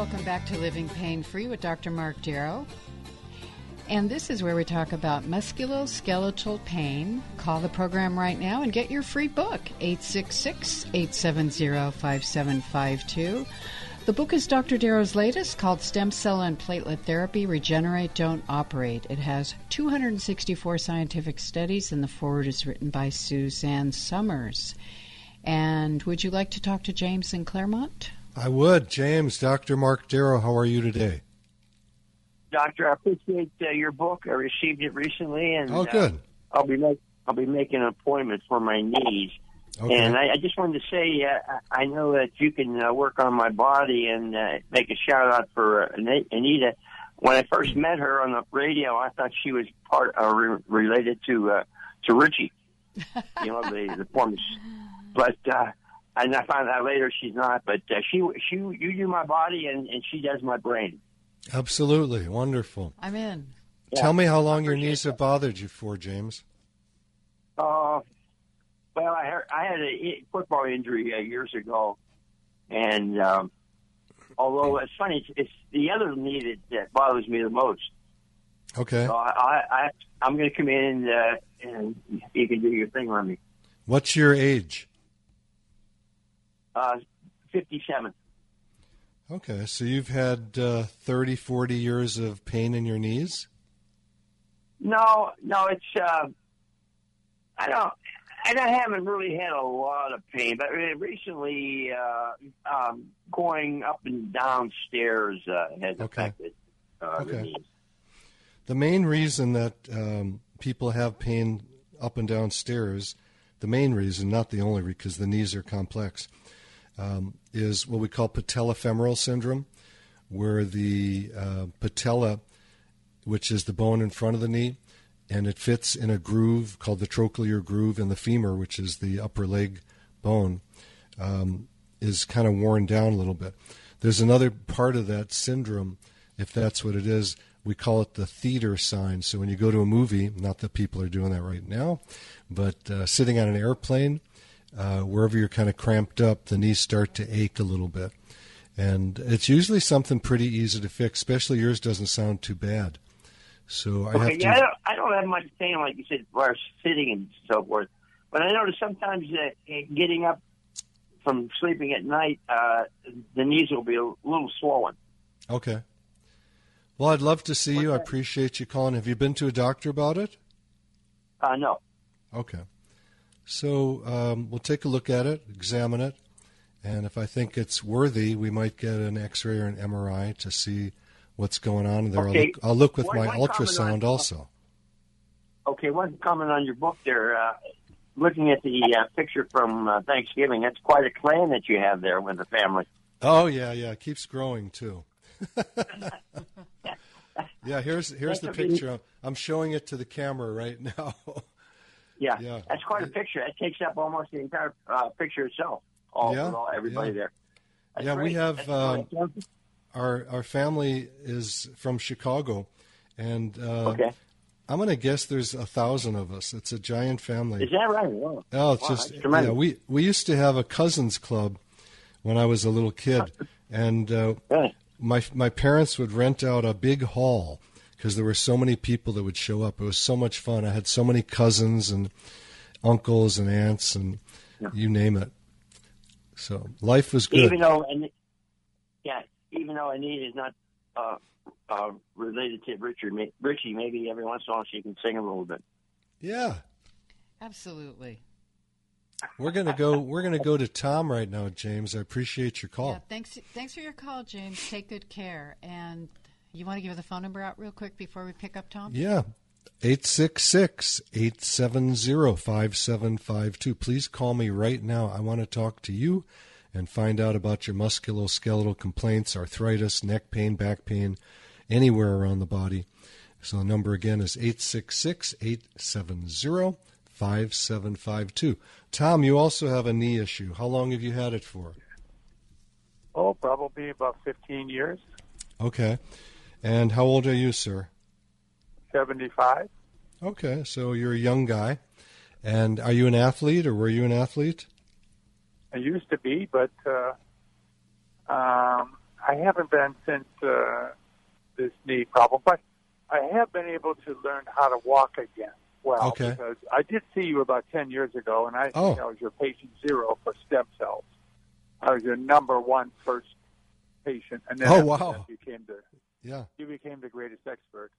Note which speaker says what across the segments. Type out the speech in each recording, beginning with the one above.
Speaker 1: Welcome back to Living Pain Free with Dr. Mark Darrow. And this is where we talk about musculoskeletal pain. Call the program right now and get your free book, 866 870 5752. The book is Dr. Darrow's latest called Stem Cell and Platelet Therapy Regenerate, Don't Operate. It has 264 scientific studies, and the foreword is written by Suzanne Somers. And would you like to talk to James in Claremont?
Speaker 2: I would. James, Dr. Mark Darrow, how are you today?
Speaker 3: Doctor, I appreciate uh, your book. I received it recently, and
Speaker 2: Oh, good.
Speaker 3: Uh, I'll be make, I'll be making an appointment for my knees.
Speaker 2: Okay.
Speaker 3: And I, I just wanted to say, uh, I I know that you can uh, work on my body and uh, make a shout out for uh, Anita. When I first met her on the radio, I thought she was part uh, re- related to uh, to Ritchie. You know the the former, but uh, and I found out later she's not. But uh, she she you do my body and and she does my brain.
Speaker 2: Absolutely. Wonderful.
Speaker 1: I'm in.
Speaker 2: Tell me how long your knees have bothered you for, James.
Speaker 3: Uh, well, I heard, I had a football injury uh, years ago, and um, although it's funny, it's, it's the other knee that, that bothers me the most.
Speaker 2: Okay.
Speaker 3: So I, I, I I'm going to come in uh, and you can do your thing on me.
Speaker 2: What's your age?
Speaker 3: Uh, 57.
Speaker 2: Okay, so you've had uh, 30, 40 years of pain in your knees?
Speaker 3: No, no, it's uh, I don't. I don't- haven't really had a lot of pain, but recently uh, um, going up and down stairs uh, has
Speaker 2: Okay.
Speaker 3: affected uh, the knees.
Speaker 2: The main reason that um, people have pain up and down stairs, the main reason, not the only, because the knees are complex, um, is what we call patellofemoral syndrome, where the uh, patella, which is the bone in front of the knee, and it fits in a groove called the trochlear groove in the femur, which is the upper leg bone, um, is kind of worn down a little bit. There's another part of that syndrome, if that's what it is. We call it the theater sign. So when you go to a movie, not that people are doing that right now, but uh, sitting on an airplane, uh, wherever you're kind of cramped up, the knees start to ache a little bit. And it's usually something pretty easy to fix, especially yours doesn't sound too bad. So I
Speaker 3: Okay,
Speaker 2: have to.
Speaker 3: yeah, I don't, I don't have much pain, like you said, as far as sitting and so forth. But I notice sometimes uh, getting up from sleeping at night, uh, the knees will be a little swollen.
Speaker 2: Okay. Well, I'd love to see you. I appreciate you calling. Have you been to a doctor about it?
Speaker 3: Uh, no.
Speaker 2: Okay. So um, we'll take a look at it, examine it, and if I think it's worthy, we might get an X-ray or an MRI to see what's going on there. I'll, look, I'll look with
Speaker 3: One-
Speaker 2: my
Speaker 3: one
Speaker 2: ultrasound
Speaker 3: on-
Speaker 2: also.
Speaker 3: Okay, one comment on your book there. Uh, looking at the uh, picture from uh, Thanksgiving, that's quite a clan that you have there with the family.
Speaker 2: Oh yeah, yeah, it keeps growing too. yeah, here's here's the
Speaker 3: That's a big-
Speaker 2: picture. I'm showing it to the camera right now.
Speaker 3: Yeah,
Speaker 2: Yeah.
Speaker 3: that's quite a picture. It takes up almost the entire uh, picture itself. All,
Speaker 2: Yeah,
Speaker 3: all everybody
Speaker 2: yeah.
Speaker 3: there. That's
Speaker 2: Yeah, we have, um, our our family is from Chicago, and uh,
Speaker 3: Okay.
Speaker 2: I'm going to guess there's a thousand of us. It's a giant family.
Speaker 3: Is that right? Wow.
Speaker 2: Oh, it's
Speaker 3: Wow,
Speaker 2: just yeah. We we used to have a cousins club when I was a little kid, and uh,
Speaker 3: Right.
Speaker 2: my my parents would rent out a big hall because there were so many people that would show up. It was so much fun. I had so many cousins and uncles and aunts and you name it. So life was good.
Speaker 3: Even though, and yeah, even though Anita is not uh, uh, related to Richard, Ritchie, maybe every once in a while she can sing a little bit.
Speaker 2: Yeah,
Speaker 1: absolutely.
Speaker 2: We're gonna go. We're gonna go to Tom right now, James. I appreciate your call.
Speaker 1: Yeah, thanks. Thanks for your call, James. Take good care. And you want to give the phone number out real quick before we pick up Tom?
Speaker 2: Yeah, 866-870-5752. Please call me right now. I want to talk to you and find out about your musculoskeletal complaints, arthritis, neck pain, back pain, anywhere around the body. So the number again is 866-870-5752. Tom, you also have a knee issue. How long have you had it for?
Speaker 4: Oh, probably about 15 years.
Speaker 2: Okay. And how old are you, sir?
Speaker 4: 75.
Speaker 2: Okay, so you're a young guy. And are you an athlete or were you an athlete?
Speaker 4: I used to be, but uh, um, I haven't been since uh, this knee problem. But I have been able to learn how to walk again well
Speaker 2: okay.
Speaker 4: because I did see you about 10 years ago, and I,
Speaker 2: oh.
Speaker 4: you know, was your patient zero for stem cells. I was your number one first patient, and then
Speaker 2: oh wow,
Speaker 4: you became the
Speaker 2: yeah
Speaker 4: you became the greatest expert.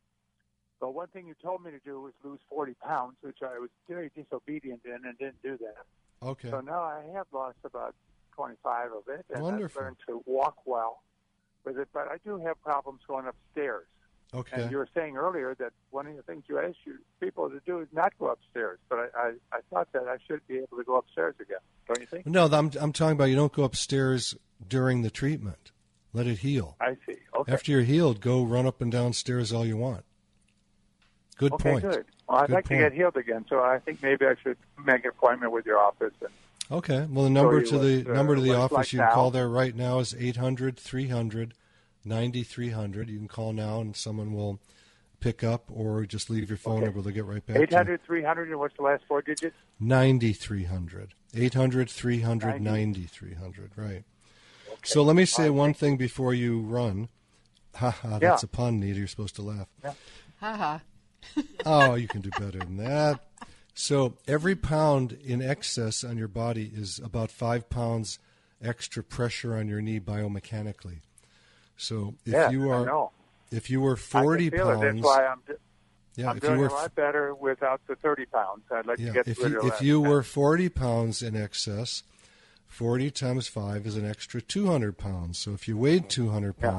Speaker 4: But one thing you told me to do was lose 40 pounds, which I was very disobedient in and didn't do that.
Speaker 2: Okay.
Speaker 4: So now I have lost about 25 of it, and
Speaker 2: Wonderful.
Speaker 4: I've learned to walk well with it. But I do have problems going upstairs.
Speaker 2: Okay.
Speaker 4: And you were saying earlier that one of the things you asked you people to do is not go upstairs. But I, I, I thought that I should be able to go upstairs again. Don't you think?
Speaker 2: No, I'm I'm talking about you don't go upstairs during the treatment. Let it heal.
Speaker 4: I see. Okay.
Speaker 2: After you're healed, go run up and down stairs all you want. Good
Speaker 4: okay,
Speaker 2: point.
Speaker 4: good. Well, I'd
Speaker 2: Good
Speaker 4: like
Speaker 2: point.
Speaker 4: to get healed again, so I think maybe I should make an appointment with your office. And
Speaker 2: Okay. Well, the number to the
Speaker 4: uh,
Speaker 2: number to the office
Speaker 4: like
Speaker 2: you can
Speaker 4: now.
Speaker 2: call there right now is 800 300 9300. You can call now and someone will pick up or just leave your phone
Speaker 4: Okay.
Speaker 2: number. They'll get right back to you.
Speaker 4: 800 300, and what's the last four digits?
Speaker 2: 9300. 800 300 9300. Right. So let me say one thing before you run. Ha ha, that's a pun, Nita. You're supposed to laugh.
Speaker 1: Ha ha.
Speaker 2: oh, you can do better than that. So every pound in excess on your body is about five pounds extra pressure on your knee biomechanically. So if
Speaker 4: yeah,
Speaker 2: you are if you were
Speaker 4: I
Speaker 2: forty
Speaker 4: can feel it.
Speaker 2: pounds,
Speaker 4: That's why I'm,
Speaker 2: yeah,
Speaker 4: I'm
Speaker 2: if
Speaker 4: doing
Speaker 2: you were
Speaker 4: a lot better without the 30 pounds. I'd like
Speaker 2: yeah,
Speaker 4: to get
Speaker 2: if
Speaker 4: rid
Speaker 2: you
Speaker 4: of
Speaker 2: if you were forty pounds in excess, forty times five is an extra two hundred pounds. So if you weighed two hundred
Speaker 4: Yeah.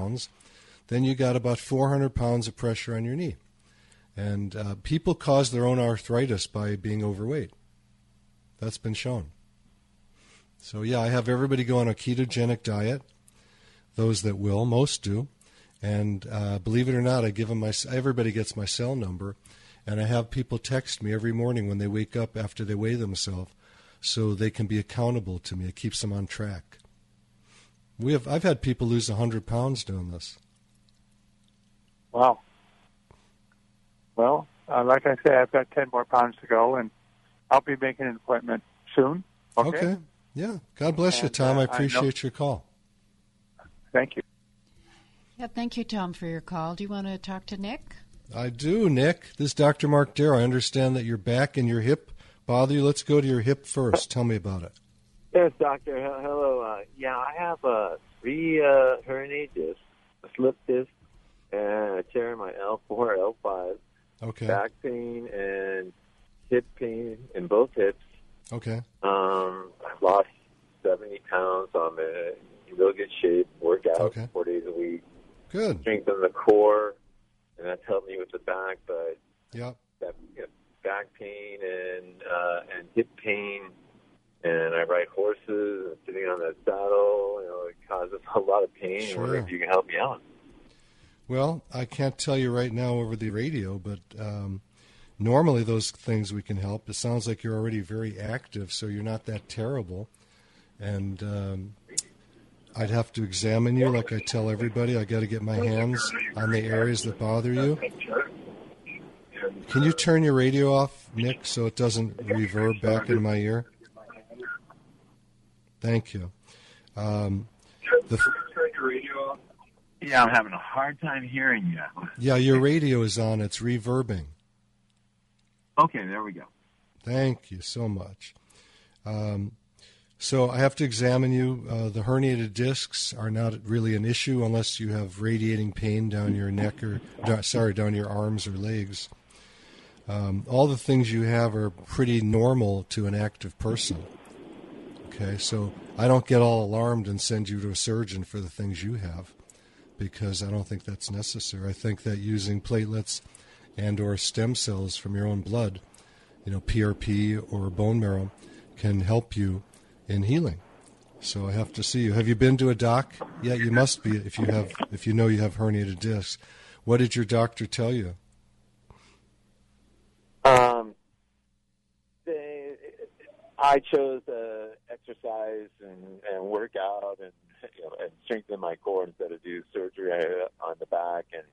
Speaker 2: Then you got about four hundred pounds of pressure on your knee. And uh, people cause their own arthritis by being overweight. That's been shown. So yeah, I have everybody go on a ketogenic diet. Those that will, most do, and uh, believe it or not, I give them my. Everybody gets my cell number, and I have people text me every morning when they wake up after they weigh themselves, so they can be accountable to me. It keeps them on track. We have. I've had people lose hundred pounds doing this.
Speaker 4: Wow. Well, uh, like I said, I've got 10 more pounds to go, and I'll be making an appointment soon. Okay.
Speaker 2: Yeah. God bless you, Tom.
Speaker 4: uh,
Speaker 2: I
Speaker 4: I
Speaker 2: appreciate your call.
Speaker 4: Thank you.
Speaker 1: Yeah, thank you, Tom, for your call. Do you want to talk to Nick?
Speaker 2: I do, Nick. This is Dr. Mark Darrow. I understand that your back and your hip bother you. Let's go to your hip first. Tell me about it.
Speaker 5: Yes, doctor. Hello. Uh, yeah, I have uh, three uh, herniated discs, a slip disc, and tear in my L4, L5,
Speaker 2: Okay.
Speaker 5: back pain, and hip pain in both hips.
Speaker 2: Okay.
Speaker 5: Um, I've lost 70 pounds. I'm in real good shape. Work out
Speaker 2: Okay.
Speaker 5: four days a week.
Speaker 2: Good.
Speaker 5: Strengthen the core, and that's helped me with the back. But
Speaker 2: Yep.
Speaker 5: that you know, back pain and uh, and hip pain, and I ride horses. And sitting on that saddle, you know, it causes a lot of pain. I wonder
Speaker 2: Sure.
Speaker 5: if you can help me out.
Speaker 2: Well, I can't tell you right now over the radio, but um, normally those things we can help. It sounds like you're already very active, so you're not that terrible. And um, I'd have to examine you, like I tell everybody. I got to get my hands on the areas that bother you. Can you turn your radio off, Nick, so it doesn't reverb back in my ear? Thank you. Um, the,
Speaker 5: Yeah, I'm having a hard time hearing you.
Speaker 2: yeah, your radio is on. It's reverbing.
Speaker 5: Okay, there we go.
Speaker 2: Thank you so much. Um, So I have to examine you. Uh, the herniated discs are not really an issue unless you have radiating pain down your neck or, sorry, down your arms or legs. Um, all the things you have are pretty normal to an active person. Okay, so I don't get all alarmed and send you to a surgeon for the things you have because I don't think that's necessary. I think that using platelets and or stem cells from your own blood, you know, PRP or bone marrow, can help you in healing. So I have to see you. Have you been to a doc? Yeah, you must be if you have if you know you have herniated discs. What did your doctor tell you?
Speaker 5: Um, I chose to exercise and, and work out and you know, and strengthen my core instead of do surgery on the back and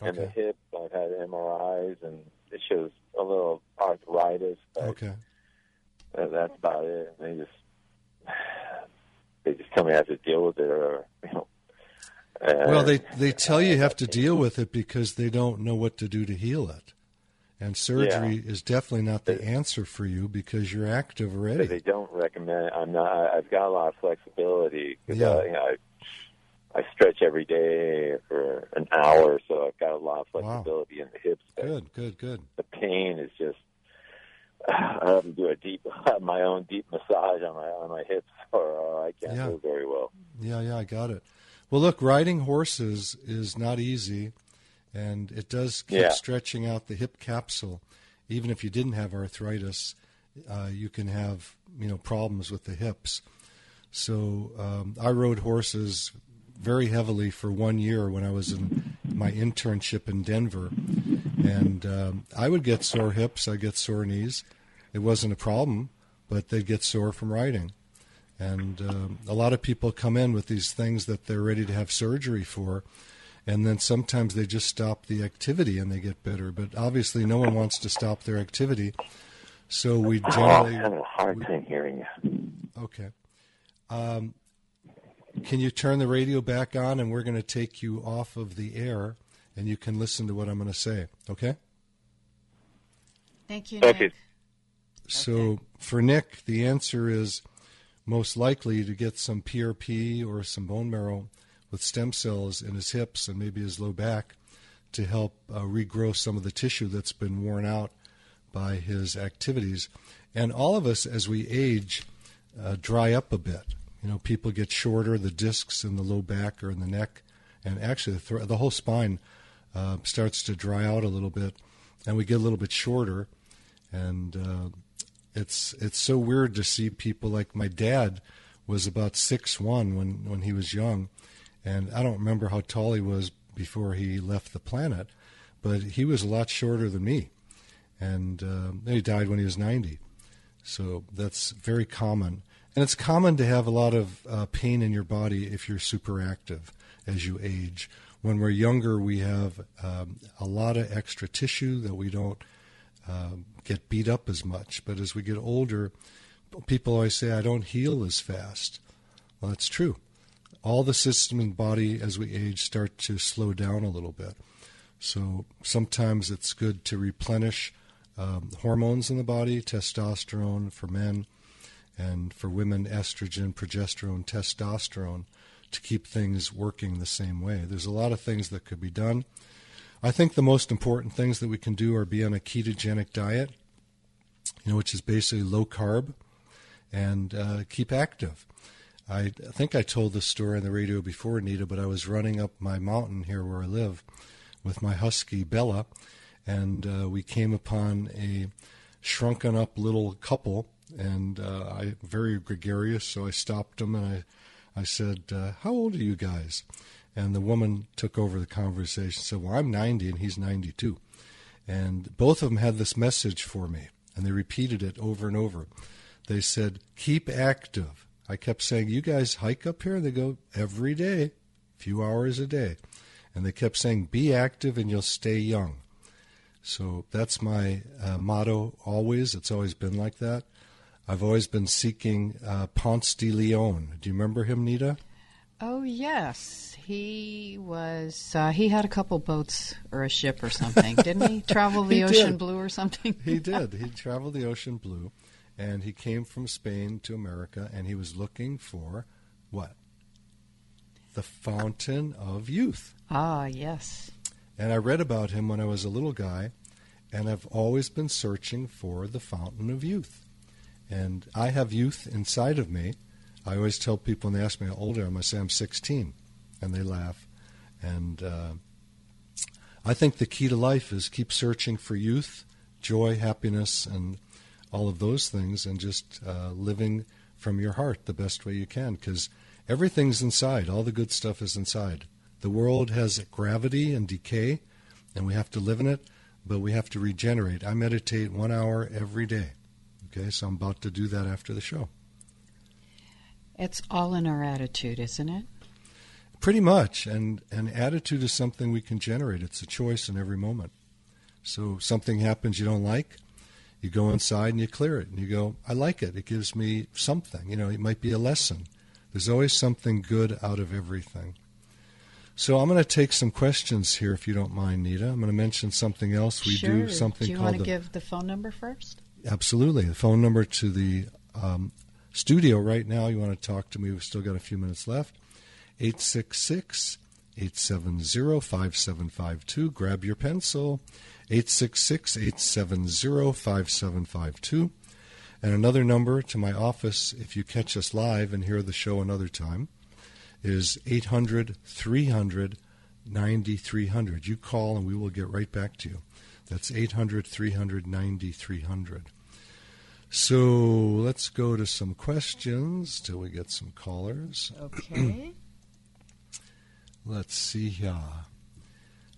Speaker 5: okay. and the hip. I've had MRIs and it shows a little arthritis. But
Speaker 2: okay,
Speaker 5: that's about it. They just they just tell me I have to deal with it, or you know.
Speaker 2: Uh, well, they they tell you you have to deal with it because they don't know what to do to heal it, and surgery yeah. is definitely not the answer for you because you're active already.
Speaker 5: They don't recommend. I'm not. I've got a lot of flexibility.
Speaker 2: Yeah. Uh,
Speaker 5: you know, I, I stretch every day for an hour, so I've got a lot of flexibility
Speaker 2: wow.
Speaker 5: in the hips.
Speaker 2: Good, good, good.
Speaker 5: The pain is just I have to do a deep, my own deep massage on my on my hips, or uh, I can't yeah. move very well.
Speaker 2: Yeah, yeah, I got it. Well, look, riding horses is not easy, and it does keep yeah. stretching out the hip capsule. Even if you didn't have arthritis, uh, you can have you know problems with the hips. So um, I rode horses very heavily for one year when I was in my internship in Denver, and um, I would get sore hips, I get sore knees. It wasn't a problem, but they'd get sore from riding. And um, a lot of people come in with these things that they're ready to have surgery for, and then sometimes they just stop the activity and they get better. But obviously, no one wants to stop their activity, so we generally.
Speaker 5: Oh, I have a hard time hearing you.
Speaker 2: Okay. Um, can you turn the radio back on and we're going to take you off of the air and you can listen to what I'm going to say, okay?
Speaker 1: Thank you, Nick. Okay.
Speaker 2: So okay. for Nick, the answer is most likely to get some PRP or some bone marrow with stem cells in his hips and maybe his low back to help uh, regrow some of the tissue that's been worn out by his activities. And all of us, as we age, uh, dry up a bit. You know, people get shorter, the discs in the low back or in the neck, and actually the, th- the whole spine uh, starts to dry out a little bit, and we get a little bit shorter. And uh, it's it's so weird to see people like my dad was about six one when when he was young, and I don't remember how tall he was before he left the planet, but he was a lot shorter than me, and uh, he died when he was ninety. So that's very common. And it's common to have a lot of uh, pain in your body if you're super active as you age. When we're younger, we have um, a lot of extra tissue that we don't uh, get beat up as much. But as we get older, people always say, I don't heal as fast. Well, that's true. All the systems in the body as we age start to slow down a little bit. So sometimes it's good to replenish um, hormones in the body, testosterone for men and for women, estrogen, progesterone, testosterone, to keep things working the same way. There's a lot of things that could be done. I think the most important things that we can do are be on a ketogenic diet, you know, which is basically low carb, and uh, keep active. I think I told this story on the radio before, Nita, but I was running up my mountain here where I live with my husky Bella, and uh, we came upon a shrunken up little couple and uh, I very gregarious, so I stopped them and I, I said, uh, "How old are you guys?" And the woman took over the conversation. Said, "Well, I'm 90 and he's 92," and both of them had this message for me, and they repeated it over and over. They said, "Keep active." I kept saying, "You guys hike up here?" And they go, "Every day, a few hours a day," and they kept saying, "Be active and you'll stay young." So that's my uh, motto always. It's always been like that. I've always been seeking uh, Ponce de Leon. Do you remember him, Nita?
Speaker 1: Oh yes, he was. Uh, he had a couple boats or a ship or something, didn't he? Travel the
Speaker 2: he
Speaker 1: ocean
Speaker 2: did.
Speaker 1: blue or something.
Speaker 2: he did. He traveled the ocean blue, and he came from Spain to America, and he was looking for what? The fountain of youth.
Speaker 1: Ah, yes.
Speaker 2: And I read about him when I was a little guy, and I've always been searching for the fountain of youth. And I have youth inside of me. I always tell people when they ask me how old I am, I say I'm 16, and they laugh. And uh, I think the key to life is keep searching for youth, joy, happiness, and all of those things, and just uh, living from your heart the best way you can, because everything's inside. All the good stuff is inside. The world has gravity and decay, and we have to live in it, but we have to regenerate. I meditate one hour every day. Okay, so I'm about to do that after the show.
Speaker 1: It's all in our attitude, isn't it?
Speaker 2: Pretty much, and and attitude is something we can generate. It's a choice in every moment. So something happens you don't like, you go inside and you clear it, and you go, I like it. It gives me something. You know, it might be a lesson. There's always something good out of everything. So I'm going to take some questions here, if you don't mind, Nita. I'm going to mention something else. We
Speaker 1: sure.
Speaker 2: do something
Speaker 1: do you want to
Speaker 2: the,
Speaker 1: give the phone number first?
Speaker 2: Absolutely. The phone number to the um, studio right now. You want to talk to me? We've still got a few minutes left. 866 870 5752. Grab your pencil. 866 870 5752. And another number to my office, if you catch us live and hear the show another time, is 800 300 9300. You call and we will get right back to you. That's 800 300 9300. So let's go to some questions till we get some callers.
Speaker 1: Okay.
Speaker 2: let's see here.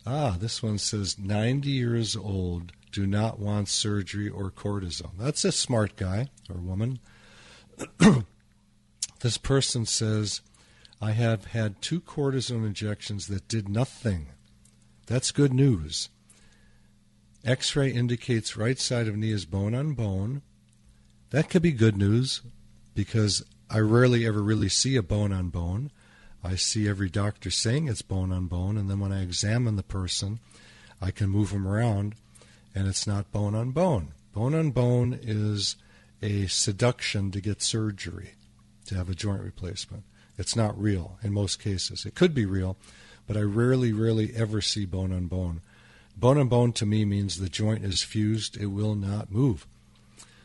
Speaker 2: Ah, this one says 90 years old, do not want surgery or cortisone. That's a smart guy or woman. this person says, I have had two cortisone injections that did nothing. That's good news. X ray indicates right side of knee is bone on bone. That could be good news because I rarely ever really see a bone on bone. I see every doctor saying it's bone on bone, and then when I examine the person, I can move them around, and it's not bone on bone. Bone on bone is a seduction to get surgery, to have a joint replacement. It's not real in most cases. It could be real, but I rarely, rarely ever see bone on bone. Bone on bone to me means the joint is fused, it will not move.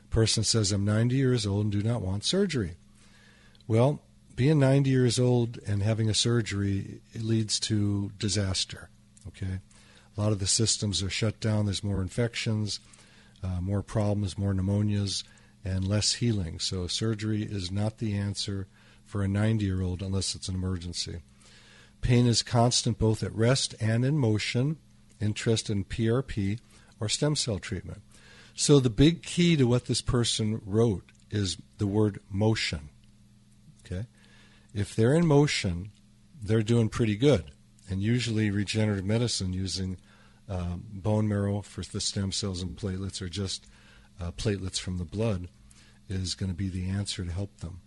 Speaker 2: Person says, I'm 90 years old and do not want surgery. Well, being 90 years old and having a surgery leads to disaster. Okay, a lot of the systems are shut down. There's more infections, uh, more problems, more pneumonias, and less healing. So surgery is not the answer for a 90 year old unless it's an emergency. Pain is constant both at rest and in motion. Interest in PRP or stem cell treatment. So the big key to what this person wrote is the word motion. Okay? If they're in motion, they're doing pretty good. And usually, regenerative medicine using um, bone marrow for the stem cells and platelets, or just uh, platelets from the blood, is going to be the answer to help them.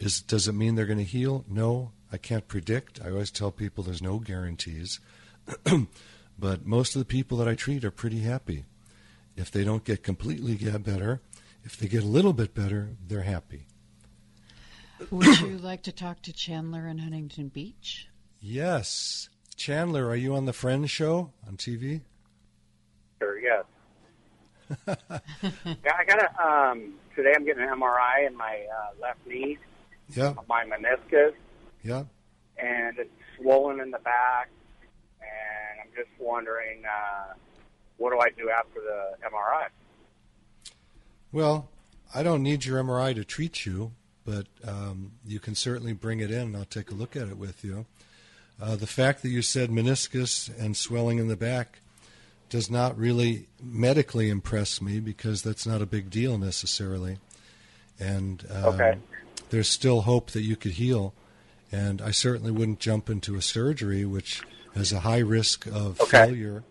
Speaker 2: Is, does it mean they're going to heal? No, I can't predict. I always tell people there's no guarantees. but most of the people that I treat are pretty happy. If they don't get completely get better, if they get a little bit better, they're happy.
Speaker 1: Would you like to talk to Chandler in Huntington Beach?
Speaker 2: Yes. Chandler, are you on the Friends show on TV?
Speaker 6: Sure, yes. yeah, I got a, um, today I'm getting an MRI in my uh, left knee.
Speaker 2: Yeah.
Speaker 6: My meniscus.
Speaker 2: Yeah.
Speaker 6: And it's swollen in the back. And I'm just wondering, uh, what do I do after the MRI?
Speaker 2: Well, I don't need your MRI to treat you but um, you can certainly bring it in and I'll take a look at it with you. Uh, the fact that you said meniscus and swelling in the back does not really medically impress me because that's not a big deal necessarily. And uh,
Speaker 6: okay.
Speaker 2: there's still hope that you could heal. And I certainly wouldn't jump into a surgery which has a high risk of
Speaker 6: okay.
Speaker 2: failure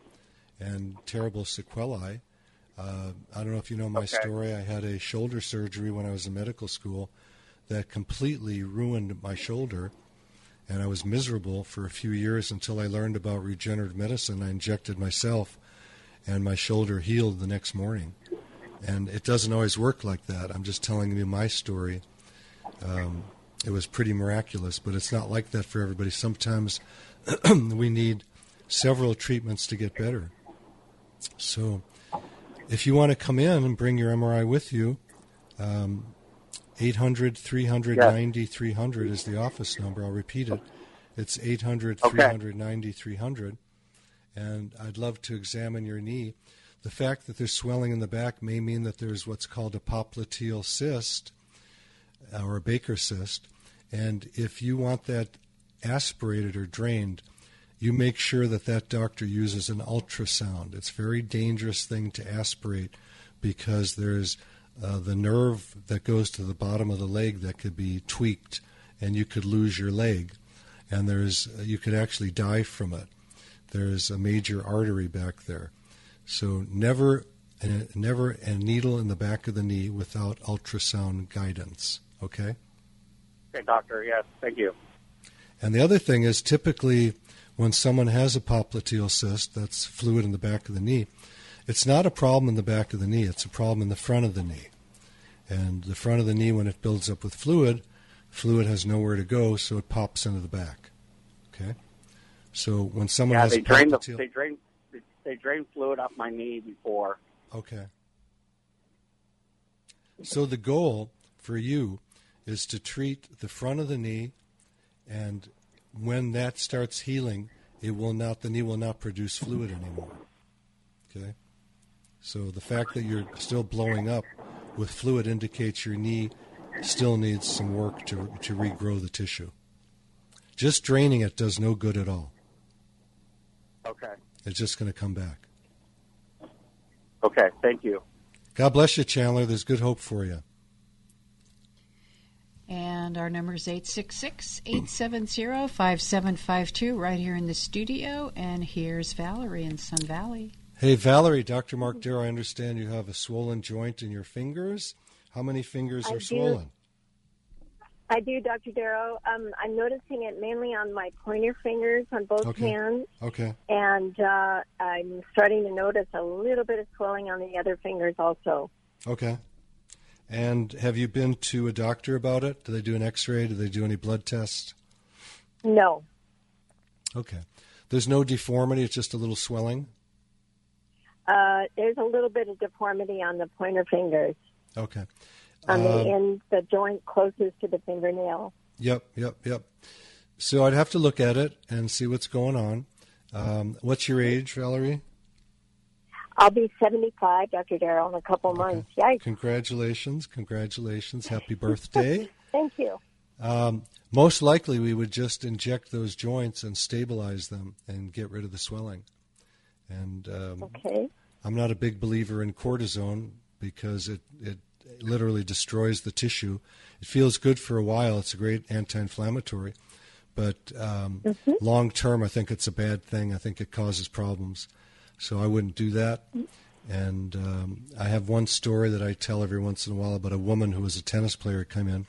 Speaker 2: and terrible sequelae. Uh, I don't know if you know my
Speaker 6: okay.
Speaker 2: story. I had a shoulder surgery when I was in medical school that completely ruined my shoulder. And I was miserable for a few years until I learned about regenerative medicine. I injected myself, and my shoulder healed the next morning. And it doesn't always work like that. I'm just telling you my story. Um, it was pretty miraculous, but it's not like that for everybody. Sometimes we need several treatments to get better. So, if you want to come in and bring your MRI with you, um, 800 390 300 is the office number. I'll repeat it. It's 800 390 300. And I'd love to examine your knee. The fact that there's swelling in the back may mean that there's what's called a popliteal cyst uh, or a Baker cyst. And if you want that aspirated or drained, you make sure that that doctor uses an ultrasound. It's a very dangerous thing to aspirate because there's uh, the nerve that goes to the bottom of the leg that could be tweaked and you could lose your leg and there's you could actually die from it there's a major artery back there so never never a needle in the back of the knee without ultrasound guidance okay
Speaker 6: Okay, doctor. Yes, thank you.
Speaker 2: and the other thing is typically when someone has a popliteal cyst that's fluid in the back of the knee it's not a problem in the back of the knee, it's a problem in the front of the knee. And the front of the knee, when it builds up with fluid, fluid has nowhere to go, so it pops into the back. Okay? So when someone
Speaker 6: yeah,
Speaker 2: has
Speaker 6: they drain the, they drain they drained fluid off my knee before.
Speaker 2: Okay. So the goal for you is to treat the front of the knee, and when that starts healing, it will not the knee will not produce fluid anymore. Okay. So the fact that you're still blowing up with fluid indicates your knee still needs some work to to regrow the tissue. Just draining it does no good at all.
Speaker 6: Okay.
Speaker 2: It's just going to come back.
Speaker 6: Okay. Thank you.
Speaker 2: God bless you, Chandler. There's good hope for you.
Speaker 1: And our number is 866 870 5752 right here in the studio. And here's Valerie in Sun Valley.
Speaker 2: Hey, Valerie, Dr. Mark Darrow, I understand you have a swollen joint in your fingers. How many fingers
Speaker 7: I
Speaker 2: are
Speaker 7: do.
Speaker 2: swollen?
Speaker 7: I do, Dr. Darrow. Um, I'm noticing it mainly on my pointer fingers on both
Speaker 2: Okay.
Speaker 7: hands,
Speaker 2: Okay.
Speaker 7: and uh, I'm starting to notice a little bit of swelling on the other fingers also.
Speaker 2: Okay. And have you been to a doctor about it? Do they do an x ray? Do they do any blood tests?
Speaker 7: No,
Speaker 2: Okay. There's no deformity, it's just a little swelling?
Speaker 7: Uh, there's a little bit of deformity on the pointer fingers,
Speaker 2: Okay.
Speaker 7: on
Speaker 2: Um,
Speaker 7: the end, the joint closest to the fingernail.
Speaker 2: Yep, yep, yep. So I'd have to look at it and see what's going on. Um, what's your age, Valerie?
Speaker 7: I'll be 75, Dr. Darrow, in a couple months. Yikes.
Speaker 2: Congratulations, congratulations. Happy birthday.
Speaker 7: Thank you.
Speaker 2: Um, most likely, we would just inject those joints and stabilize them and get rid of the swelling. And um,
Speaker 7: Okay.
Speaker 2: I'm not a big believer in cortisone because it, it literally destroys the tissue. It feels good for a while. It's a great anti-inflammatory, but um, long term, I think it's a bad thing. I think it causes problems. So I wouldn't do that. And um, I have one story that I tell every once in a while about a woman who was a tennis player come in,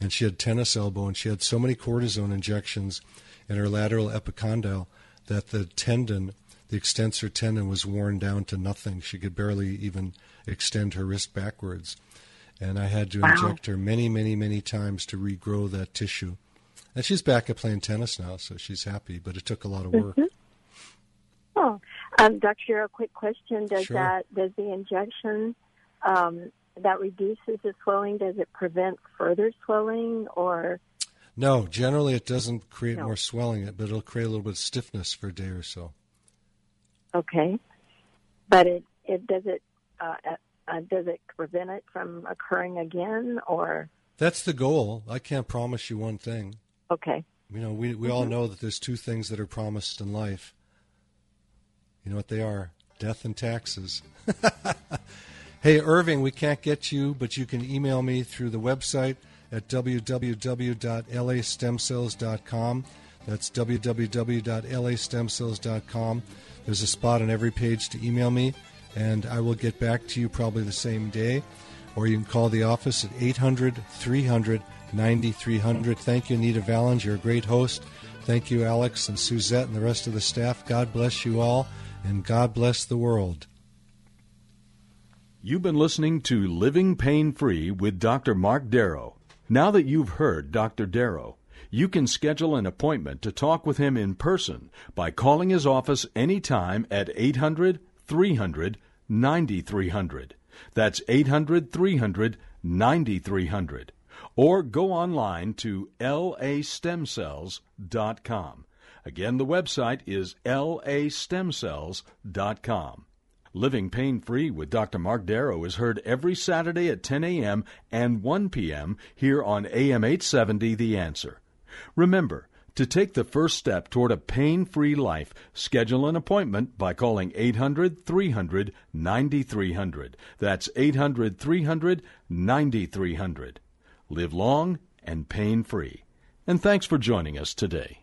Speaker 2: and she had tennis elbow, and she had so many cortisone injections in her lateral epicondyle that the tendon, the extensor tendon, was worn down to nothing. She could barely even extend her wrist backwards. And I had to
Speaker 7: Wow.
Speaker 2: inject her many, many, many times to regrow that tissue. And she's back at playing tennis now, so she's happy, but it took a lot of work.
Speaker 7: Oh, um, Dr. A quick question. Does
Speaker 2: Sure.
Speaker 7: that does the injection um, that reduces the swelling? Does it prevent further swelling, or
Speaker 2: No, generally it doesn't create
Speaker 7: No.
Speaker 2: more swelling, but it'll create a little bit of stiffness for a day or so.
Speaker 7: Okay? But it it does it uh, uh, does it prevent it from occurring again, or
Speaker 2: That's the goal. I can't promise you one thing.
Speaker 7: okay?
Speaker 2: You know, we we all know that there's two things that are promised in life. You know what they are? Death and taxes. hey, Irving, we can't get you, but you can email me through the website at www.lastemcells.com. That's www.lastemcells.com. There's a spot on every page to email me, and I will get back to you probably the same day. Or you can call the office at 800 300 9300. Thank you, Anita Valens. You're a great host. Thank you, Alex and Suzette and the rest of the staff. God bless you all, and God bless the world.
Speaker 8: You've been listening to Living Pain Free with Dr. Mark Darrow. Now that you've heard Dr. Darrow, you can schedule an appointment to talk with him in person by calling his office anytime at 800 300 9300. That's 800 300 9300. Or go online to lastemcells.com. Again, the website is lastemcells.com. Living Pain Free with Dr. Mark Darrow is heard every Saturday at 10 a.m. and 1 p.m. here on AM 870 The Answer. Remember, to take the first step toward a pain free life, schedule an appointment by calling 800 300 9300. That's 800 300 9300. Live long and pain free. And thanks for joining us today.